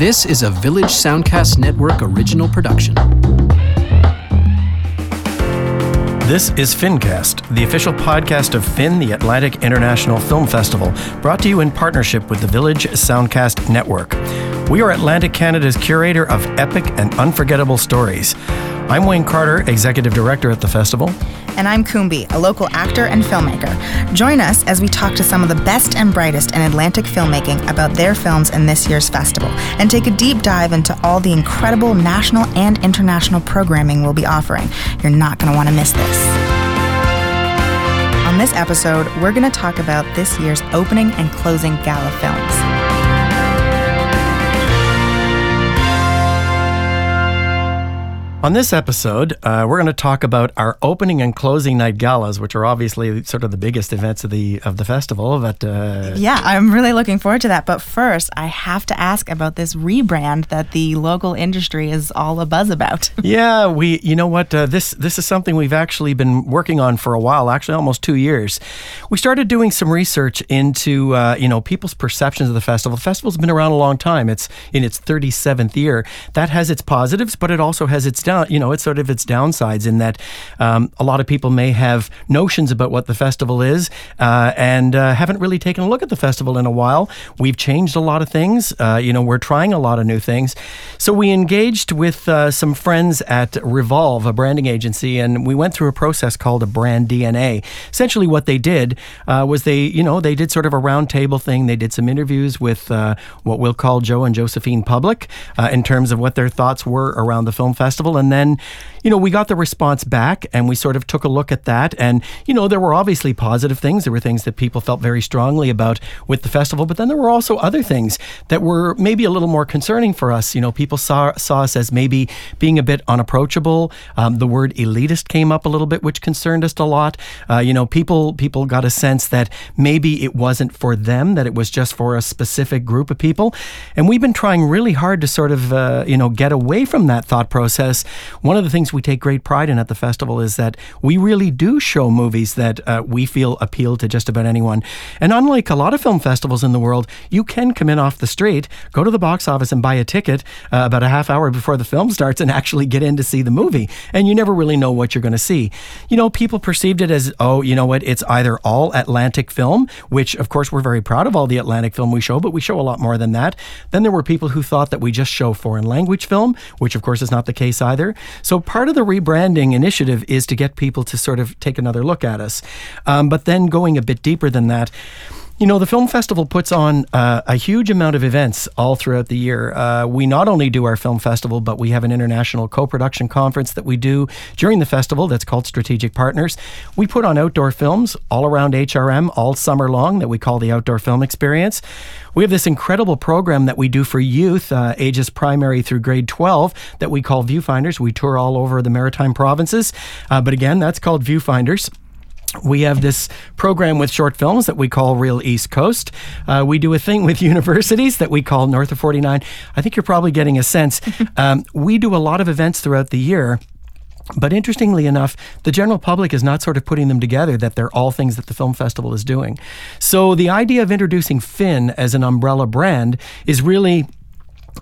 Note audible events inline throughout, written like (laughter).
This is a Village Soundcast Network original production. This is FinCast, the official podcast of Fin, the Atlantic International Film Festival, brought to you in partnership with the Village Soundcast Network. We are Atlantic Canada's curator of epic and unforgettable stories. I'm Wayne Carter, Executive Director at the festival. And I'm Kumbi, a local actor and filmmaker. Join us as we talk to some of the best and brightest in Atlantic filmmaking about their films in this year's festival and take a deep dive into all the incredible national and international programming we'll be offering. You're not going to want to miss this. On this episode, we're going to talk about this year's opening and closing gala films. On this episode, uh, we're going to talk about our opening and closing night galas, which are obviously sort of the biggest events of the of the festival. But uh, yeah, I'm really looking forward to that. But first, I have to ask about this rebrand that the local industry is all a buzz about. (laughs) yeah, we, you know what, uh, this this is something we've actually been working on for a while, actually almost two years. We started doing some research into uh, you know people's perceptions of the festival. The festival's been around a long time; it's in its 37th year. That has its positives, but it also has its down, you know, it's sort of its downsides in that um, a lot of people may have notions about what the festival is uh, and uh, haven't really taken a look at the festival in a while. We've changed a lot of things. Uh, you know, we're trying a lot of new things. So we engaged with uh, some friends at Revolve, a branding agency, and we went through a process called a brand DNA. Essentially, what they did uh, was they, you know, they did sort of a roundtable thing. They did some interviews with uh, what we'll call Joe and Josephine Public in terms of what their thoughts were around the film festival. And then, you know, we got the response back and we sort of took a look at that. And, you know, there were obviously positive things. There were things that people felt very strongly about with the festival, but then there were also other things that were maybe a little more concerning for us. You know, people saw, saw us as maybe being a bit unapproachable. Um, the word elitist came up a little bit, which concerned us a lot. Uh, you know, people people got a sense that maybe it wasn't for them, that it was just for a specific group of people. And we've been trying really hard to sort of, uh, you know, get away from that thought process one of the things we take great pride in at the festival is that we really do show movies that uh, we feel appeal to just about anyone. And unlike a lot of film festivals in the world, you can come in off the street, go to the box office and buy a ticket uh, about a half hour before the film starts and (laughs) actually get in to see the movie. And you never really know what you're going to see. You know, people perceived it as, oh, you know what, it's either all Atlantic film, which of course we're very proud of all the Atlantic film we show, but we show a lot more than that. Then there were people who thought that we just show foreign language film, which of course is not the case either. So part of the rebranding initiative is to get people to sort of take another look at us. Um, but then going a bit deeper than that, you know, the film festival puts on uh, a huge amount of events all throughout the year. Uh, we not only do our film festival, but we have an international co production conference that we do during the festival that's called Strategic Partners. We put on outdoor films all around HRM all summer long that we call the Outdoor Film Experience. We have this incredible program that we do for youth, uh, ages primary through grade 12, that we call Viewfinders. We tour all over the maritime provinces. Uh, but again, that's called Viewfinders we have this program with short films that we call Reel East Coast. Uh, we do a thing (laughs) with universities that we call North of 49. I think you're probably getting a sense. (laughs) Um, we do a lot of events throughout the year. But interestingly enough, the general public is not sort of putting them together that they're all things that the film festival is doing. So the idea of introducing Fin as an umbrella brand is really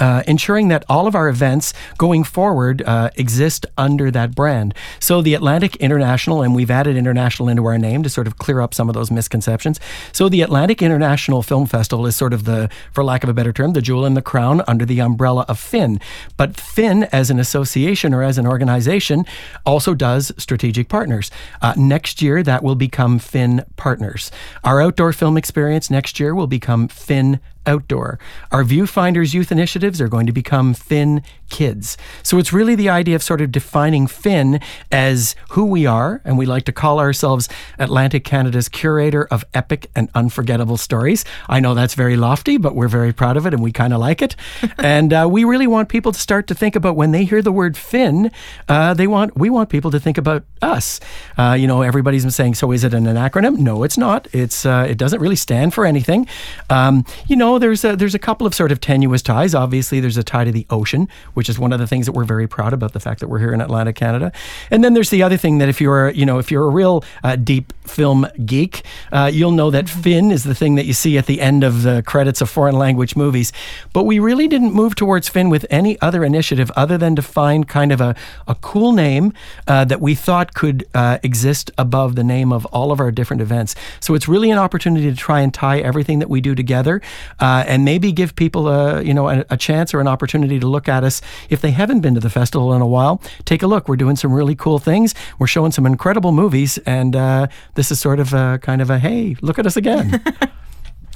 uh, ensuring that all of our events going forward uh, exist under that brand. So the Atlantic International, and we've added international into our name to sort of clear up some of those misconceptions. So the Atlantic International Film Festival is sort of the, for lack of a better term, the jewel in the crown under the umbrella of Fin. But Fin, as an association or as an organization, also does strategic partners. Uh, next year, that will become Fin Partners. Our outdoor film experience next year will become Fin outdoor. Our Viewfinders youth initiatives are going to become Fin Kids. So it's really the idea of sort of defining Fin as who we are, and we like to call ourselves Atlantic Canada's curator of epic and unforgettable stories. I know that's very lofty, but we're very proud of it and we kind of like it. (laughs) and uh, we really want people to start to think about when they hear the word Fin, uh, they want we want people to think about us. Uh, you know, everybody's been saying, so is it an, an acronym? No, it's not. It's uh, it doesn't really stand for anything. Um, you know there's a, there's a couple of sort of tenuous ties. Obviously, there's a tie to the ocean, which is one of the things that we're very proud about the fact that we're here in Atlantic, Canada. And then there's the other thing that if you're, you know, if you're a real uh, deep film geek, uh, you'll know that Fin is the thing that you see at the end of the credits of foreign language movies. But we really didn't move towards Fin with any other initiative other than to find kind of a, a cool name uh, that we thought could uh, exist above the name of all of our different events. So it's really an opportunity to try and tie everything that we do together uh, and maybe give people a, you know, a, a chance or an opportunity to look at us if they haven't been to the festival in a while. Take a look. We're doing some really cool things. We're showing some incredible movies, and uh, this is sort of a kind of a hey, look at us again. (laughs)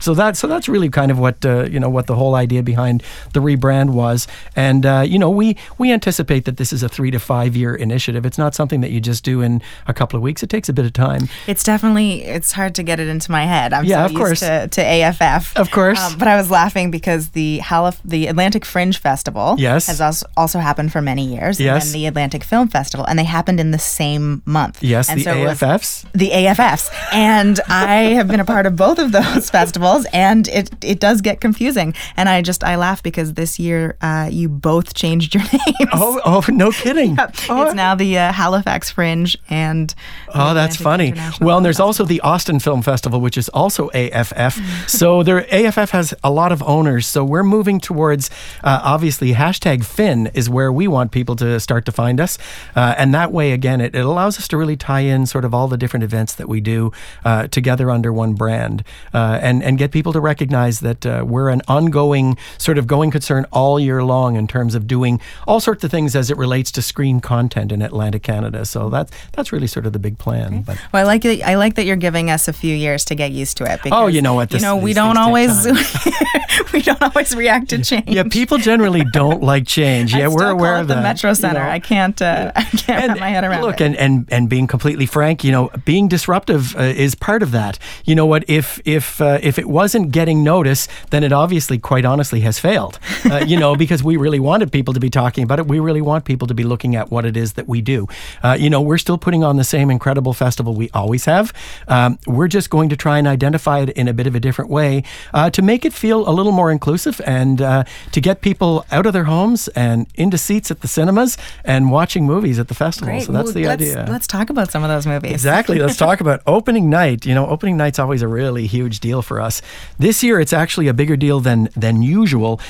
So that so that's really kind of what uh, you know what the whole idea behind the rebrand was, and uh, you know we we anticipate that this is a three to five year initiative. It's not something that you just do in a couple of weeks. It takes a bit of time. It's definitely it's hard to get it into my head. I'm Yeah, so of used course. to, to AFF, Of course. Um, but I was laughing because the Halif- the Atlantic Fringe Festival Yes. has also, also happened for many years, Yes. and the Atlantic Film Festival, and they happened in the same month. Yes, and the so AFFs. the AFFs. And I have been a part of both of those (laughs) festivals, and it it does get confusing. And I just I laugh because this year uh, you both changed your (laughs) names. Oh, oh, no kidding. (laughs) Oh, it's now the uh, Halifax Fringe and. Oh, that's funny. Well, and there's also the Austin Film Festival, which is also AFF. (laughs) so there, AFF has a lot of owners. So we're moving towards, uh, obviously, hashtag Fin is where we want people to start to find us. Uh, and that way, again, it, it allows us to really tie in sort of all the different events that we do uh, together under one brand uh, and, and get people to recognize that uh, we're an ongoing sort of going concern all year long in terms of doing all sorts of things as it relates to screen content in Atlantic Canada. So that's, that's really sort of the big plan. But Well, I like that. I like that you're giving us a few years to get used to it. Because, Oh, you know what, you know, we don't always (laughs) we don't always react to change. Yeah, people generally don't like change. Yeah, we're aware of the that. Metro you Center. know. I can't. Uh, (laughs) I can't wrap my head around look, it. and, and and being completely frank, you know, being disruptive uh, is part of that. You know what? If if uh, if it wasn't getting notice, then it obviously, quite honestly, has failed. Uh, you know, (laughs) because we really wanted people to be talking about it. We really want people to be looking at what it is that we do. Uh, you know, we're still putting on the same incredible festival we always have. Um, we're just going to try and identify it in a bit of a different way uh, to make it feel a little more inclusive and uh, to get people out of their homes and into seats at the cinemas and watching movies at the festival. Great. So that's Well, the let's, idea. Let's talk about some of those movies. Exactly. Let's talk (laughs) about opening night. You know, opening night's always a really huge deal for us. This year, it's actually a bigger deal than than usual.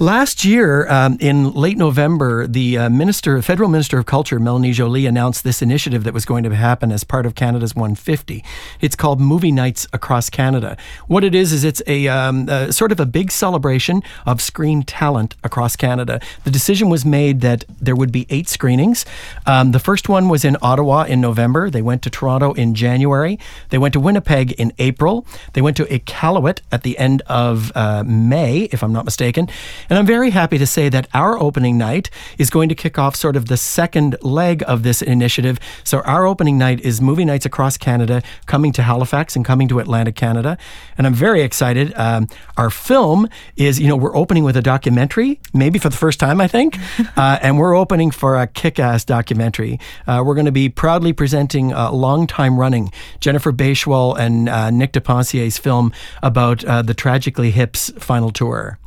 Last year, um, in late November, the uh, minister, federal minister of culture, Melanie Joly, announced this initiative that was going to happen as part of Canada's 150. It's called Movie Nights Across Canada. What it is is it's a um, uh, sort of a big celebration of screen talent across Canada. The decision was made that there would be eight screenings. Um, the first one was in Ottawa in November. They went to Toronto in January. They went to Winnipeg in April. They went to Iqaluit at the end of uh, May, if I'm not mistaken. And I'm very happy to say that our opening night is going to kick off sort of the second leg of this initiative. So our opening night is movie nights across Canada, coming to Halifax and coming to Atlantic Canada. And I'm very excited. Um, our film is, you know, we're opening with a documentary, maybe for the first time, I think. (laughs) uh, and we're opening for a kick ass documentary. Uh, we're going to be proudly presenting a long time running Jennifer Baichwal and uh, Nick de Pencier's film about uh, the Tragically Hip's final tour.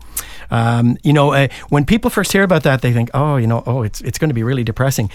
Um, you know, uh, when people first hear about that, they think, oh, you know, oh, it's it's going to be really depressing.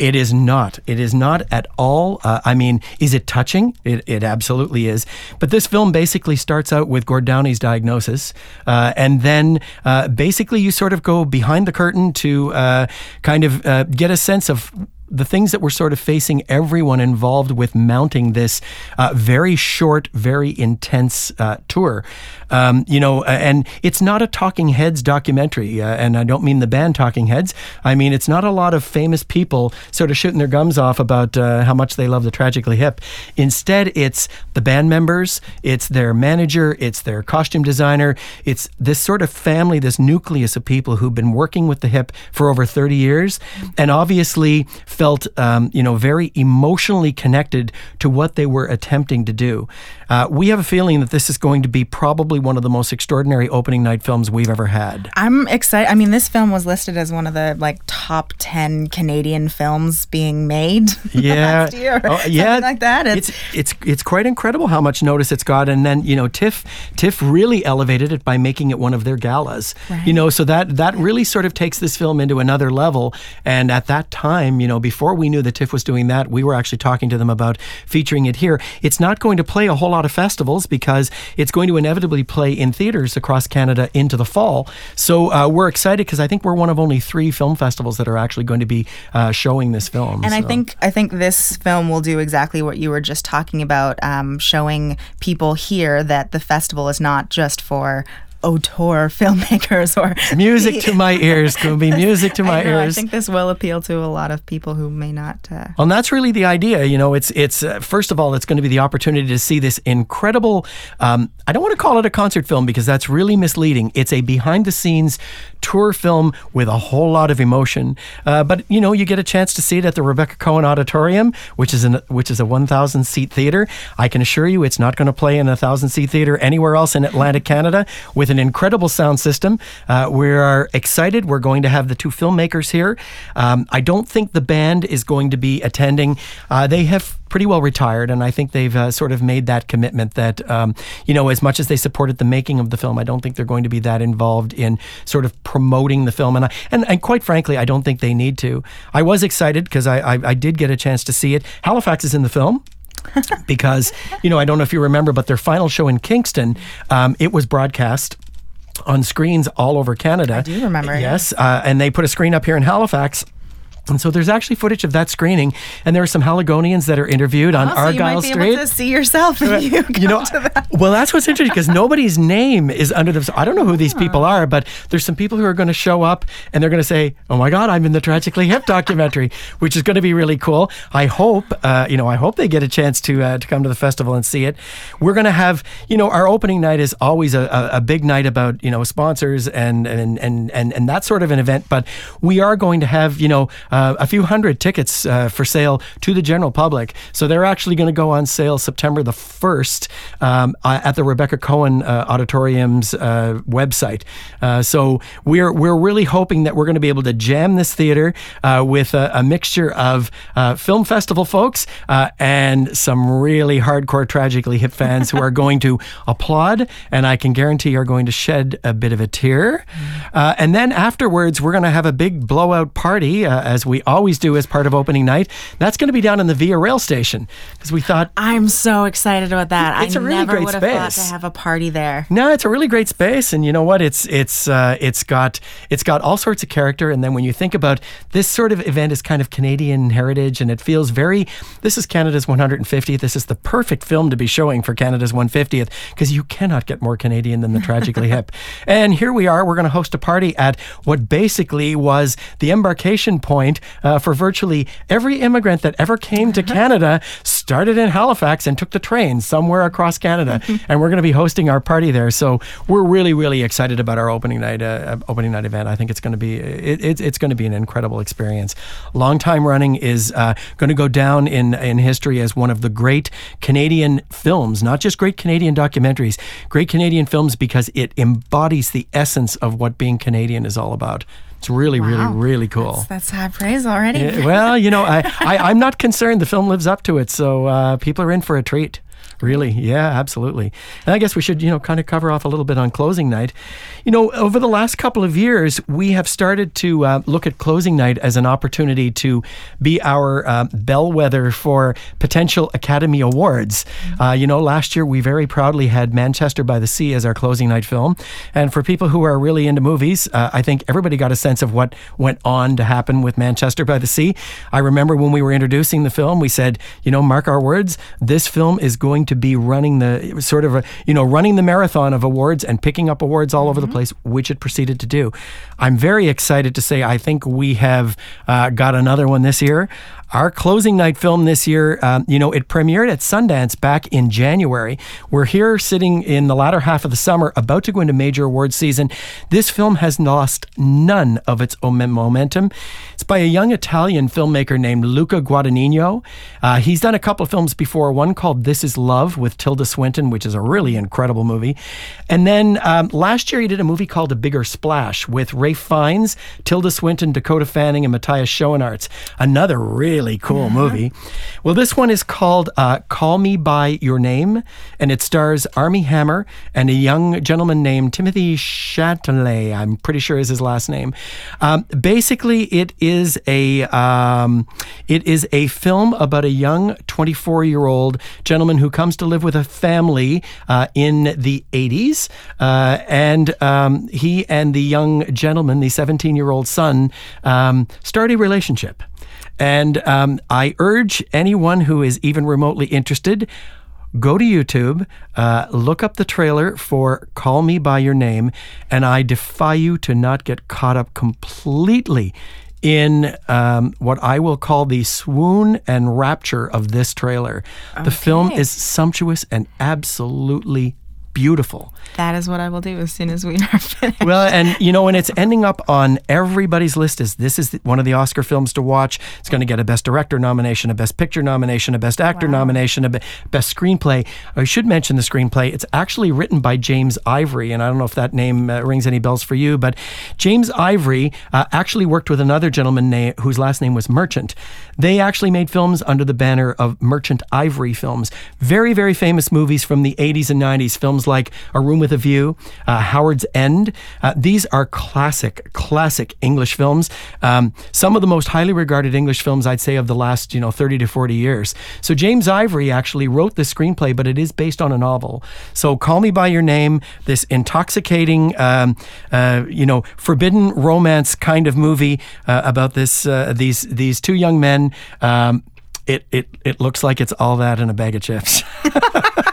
It is not. It is not at all. Uh, I mean, is it touching? It, it absolutely is. But this film basically starts out with Gord Downie's diagnosis, uh, and then uh, basically you sort of go behind the curtain to uh, kind of uh, get a sense of the things that were sort of facing everyone involved with mounting this uh, very short, very intense uh, tour. Um, you know, and it's not a Talking Heads documentary, uh, and I don't mean the band Talking Heads. I mean it's not a lot of famous people sort of shooting their gums off about uh, how much they love the Tragically Hip. Instead, it's the band members, it's their manager, it's their costume designer, it's this sort of family, this nucleus of people who've been working with the hip for over 30 years, and obviously felt, um, you know, very emotionally connected to what they were attempting to do. Uh, we have a feeling that this is going to be probably one of the most extraordinary opening night films we've ever had. I'm excited. I mean, this film was listed as one of the like top ten Canadian films being made (laughs) Yeah, last year. Oh, (laughs) Something yeah, like that. It's, It's it's it's quite incredible how much notice it's got, and then you know TIFF TIFF really elevated it by making it one of their galas. You know, so that that really sort of takes this film into another level. And at that time, you know, before we knew that TIFF was doing that, we were actually talking to them about featuring it here. It's not going to play a whole lot of festivals because it's going to inevitably play in theaters across Canada into the fall. So uh, we're excited because I think we're one of only three film festivals that are actually going to be uh, showing this film. And I think I think this film will do exactly what you were just talking about, um, showing people here that the festival is not just for auteur (laughs) filmmakers or music to my (laughs) ears be music to my I know, I think this will appeal to a lot of people who may not. Uh, Well, and that's really the idea. You know, it's it's uh, first of all, it's going to be the opportunity to see this incredible. Um, I don't want to call it a concert film because that's really misleading. It's a behind the scenes tour film with a whole lot of emotion. Uh, but you know, you get a chance to see it at the Rebecca Cohen Auditorium, which is an which is a 1,000 seat theater. I can assure you, it's not going to play in a thousand seat theater anywhere else in Atlantic Canada with an incredible sound system. Uh, we are excited. We're going to have the two filmmakers here. Um, I don't think the band is going to be attending. Uh, they have pretty well retired, and I think they've uh, sort of made that commitment that, um, you know, as much as they supported the making of the film, I don't think they're going to be that involved in sort of promoting the film. And, I, and, and quite frankly, I don't think they need to. I was excited because I, I, I did get a chance to see it. Halifax is in the film (laughs) because you know I don't know if you remember, but their final show in Kingston, um, it was broadcast on screens all over Canada. I do remember. Yes, uh, and they put a screen up here in Halifax. And so there's actually footage of that screening, and there are some Haligonians that are interviewed on oh, so you might be able to see yourself if you, you know, to that. well, that's what's interesting because nobody's name is under them. So I don't know who these people are, but there's some people who are going to show up and they're going to say, "Oh my God, I'm in the Tragically Hip documentary," (laughs) which is going to be really cool. I hope, uh, you know, I hope they get a chance to uh, to come to the festival and see it. We're going to have, you know, our opening night is always a, a, a big night about you know sponsors and and and and and that sort of an event, but we are going to have you know uh, a few hundred tickets uh, for sale to the general public. So they're actually going to go on sale September the 1st um, uh, at the Rebecca Cohen uh, Auditorium's uh, website. Uh, so we're, we're really hoping that we're going to be able to jam this theater uh, with a, a mixture of uh, film festival folks uh, and some really hardcore Tragically Hip fans who are (laughs) going to applaud and I can guarantee are going to shed a bit of a tear. Uh, and then afterwards, we're going to have a big blowout party, uh, as we always do as part of opening night. That's going to be down in the Via Rail Station because we thought, I'm so excited about that. It's I a really never great would have thought space. to have a party there. no, it's a really great space, and you know what? It's it's uh, it's got it's got all sorts of character. And then when you think about this sort of event is kind of Canadian heritage, and it feels very. This is Canada's 150th. This is the perfect film to be showing for Canada's 150th because you cannot get more Canadian than the Tragically (laughs) Hip. And here we are. We're going to host a party at what basically was the embarkation point uh, for virtually every immigrant that ever came to Canada. Started in Halifax and took the train somewhere across Canada, and we're going to be hosting our party there. So we're really, really excited about our opening night uh, opening night event. I think it's going to be it, it, it's going to be an incredible experience. Long time running is uh, going to go down in in history as one of the great Canadian films, not just great Canadian documentaries, great Canadian films because it embodies the essence of what being Canadian is all about. It's really, Wow. really, really cool. That's, that's high praise already. Yeah, well, you know, I, I, I'm not concerned. The film lives up to it, so uh, people are in for a treat. Really, yeah, absolutely. And I guess we should, you know, kind of cover off a little bit on closing night. You know, over the last couple of years, we have started to uh, look at closing night as an opportunity to be our uh, bellwether for potential Academy Awards. Uh, you know, last year we very proudly had Manchester by the Sea as our closing night film. And for people who are really into movies, uh, I think everybody got a sense of what went on to happen with Manchester by the Sea. I remember when we were introducing the film, we said, you know, mark our words, this film is going to be running the sort of a, you know running the marathon of awards and picking up awards all over the place, which it proceeded to do. I'm very excited to say I think we have uh, got another one this year. Our closing night film this year, um, you know, it premiered at Sundance back in January. We're here sitting in the latter half of the summer, about to go into major awards season. This film has lost none of its momentum. It's by a young Italian filmmaker named Luca Guadagnino. Uh, he's done a couple of films before, one called This Is Love with Tilda Swinton, which is a really incredible movie. And then um, last year he did a movie called A Bigger Splash with Ralph Fiennes, Tilda Swinton, Dakota Fanning, and Matthias Schoenaerts. Another really cool movie. Well, this one is called uh, Call Me By Your Name, and it stars Armie Hammer and a young gentleman named Timothée Chalamet, I'm pretty sure is his last name. Um, basically, it is a um, it is a film about a young 24 year old gentleman who comes to live with a family uh, in the 80s, uh, and um, he and the young gentleman, the 17 year old son, um, start a relationship. And um, I urge anyone who is even remotely interested go to YouTube, uh, look up the trailer for Call Me By Your Name, and I defy you to not get caught up completely in um, what I will call the swoon and rapture of this trailer. The film is sumptuous and absolutely beautiful. That is what I will do as soon as we are (laughs) finished. Well, and you know, and it's ending up on everybody's list as this is one of the Oscar films to watch. It's going to get a Best Director nomination, a Best Picture nomination, a Best Actor nomination, a Best Screenplay. I should mention the screenplay. It's actually written by James Ivory, and I don't know if that name uh, rings any bells for you, but James Ivory uh, actually worked with another gentleman na- whose last name was Merchant. They actually made films under the banner of Merchant Ivory Films. Very, very famous movies from the 80s and 90s. Films like A Room with a View, uh, Howard's End. Uh, these are classic, classic English films. Um, some of the most highly regarded English films, I'd say, of the last, you know, 30 to 40 years. So James Ivory actually wrote the screenplay, but it is based on a novel. So Call Me by Your Name, this intoxicating, um, uh, you know, forbidden romance kind of movie uh, about this uh, these these two young men. Um, it, it it looks like it's all that in a bag of chips. (laughs)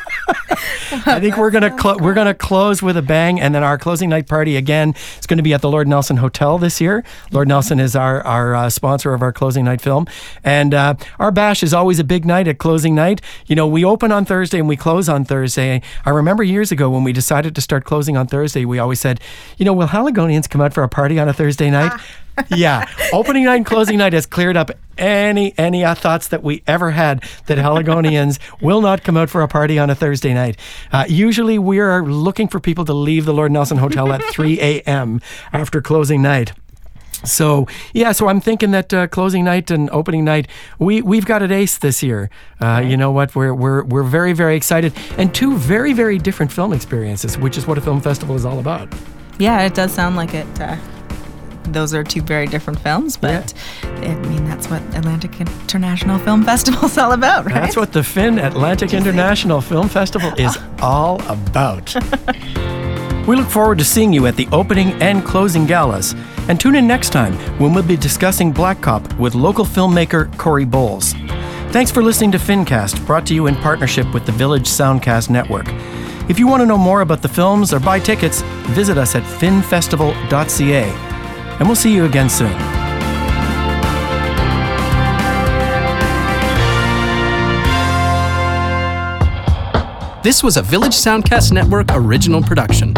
I think we're gonna clo- we're gonna close with a bang, and then our closing night party again is going to be at the Lord Nelson Hotel this year. Lord Nelson is our our uh, sponsor of our closing night film, and uh, our bash is always a big night at closing night. You know, we open on Thursday and we close on Thursday. I remember years ago when we decided to start closing on Thursday, we always said, you know, will Haligonians come out for a party on a Thursday night? Yeah, opening night and closing night has cleared up any any uh, thoughts that we ever had that Haligonians will not come out for a party on a Thursday night. Uh, usually, we are looking for people to leave the Lord Nelson Hotel at 3 a.m. after closing night. So yeah, so I'm thinking that uh, closing night and opening night, we we've got it ace this year. Uh, you know what? We're we're we're very very excited, and two very very different film experiences, which is what a film festival is all about. yeah, it does sound like it. Those are two very different films, but I mean that's what Atlantic International Film Festival is (laughs) all about, right? That's what the Fin Atlantic International Film Festival is (laughs) all about. we look forward to seeing you at the opening and closing galas. And tune in next time when we'll be discussing Black Cop with local filmmaker Cory Bowles. Thanks for listening to FinCast, brought to you in partnership with the Village Soundcast Network. If you want to know more about the films or buy tickets, visit us at finfestival.ca. And we'll see you again soon. This was a Village Soundcast Network original production.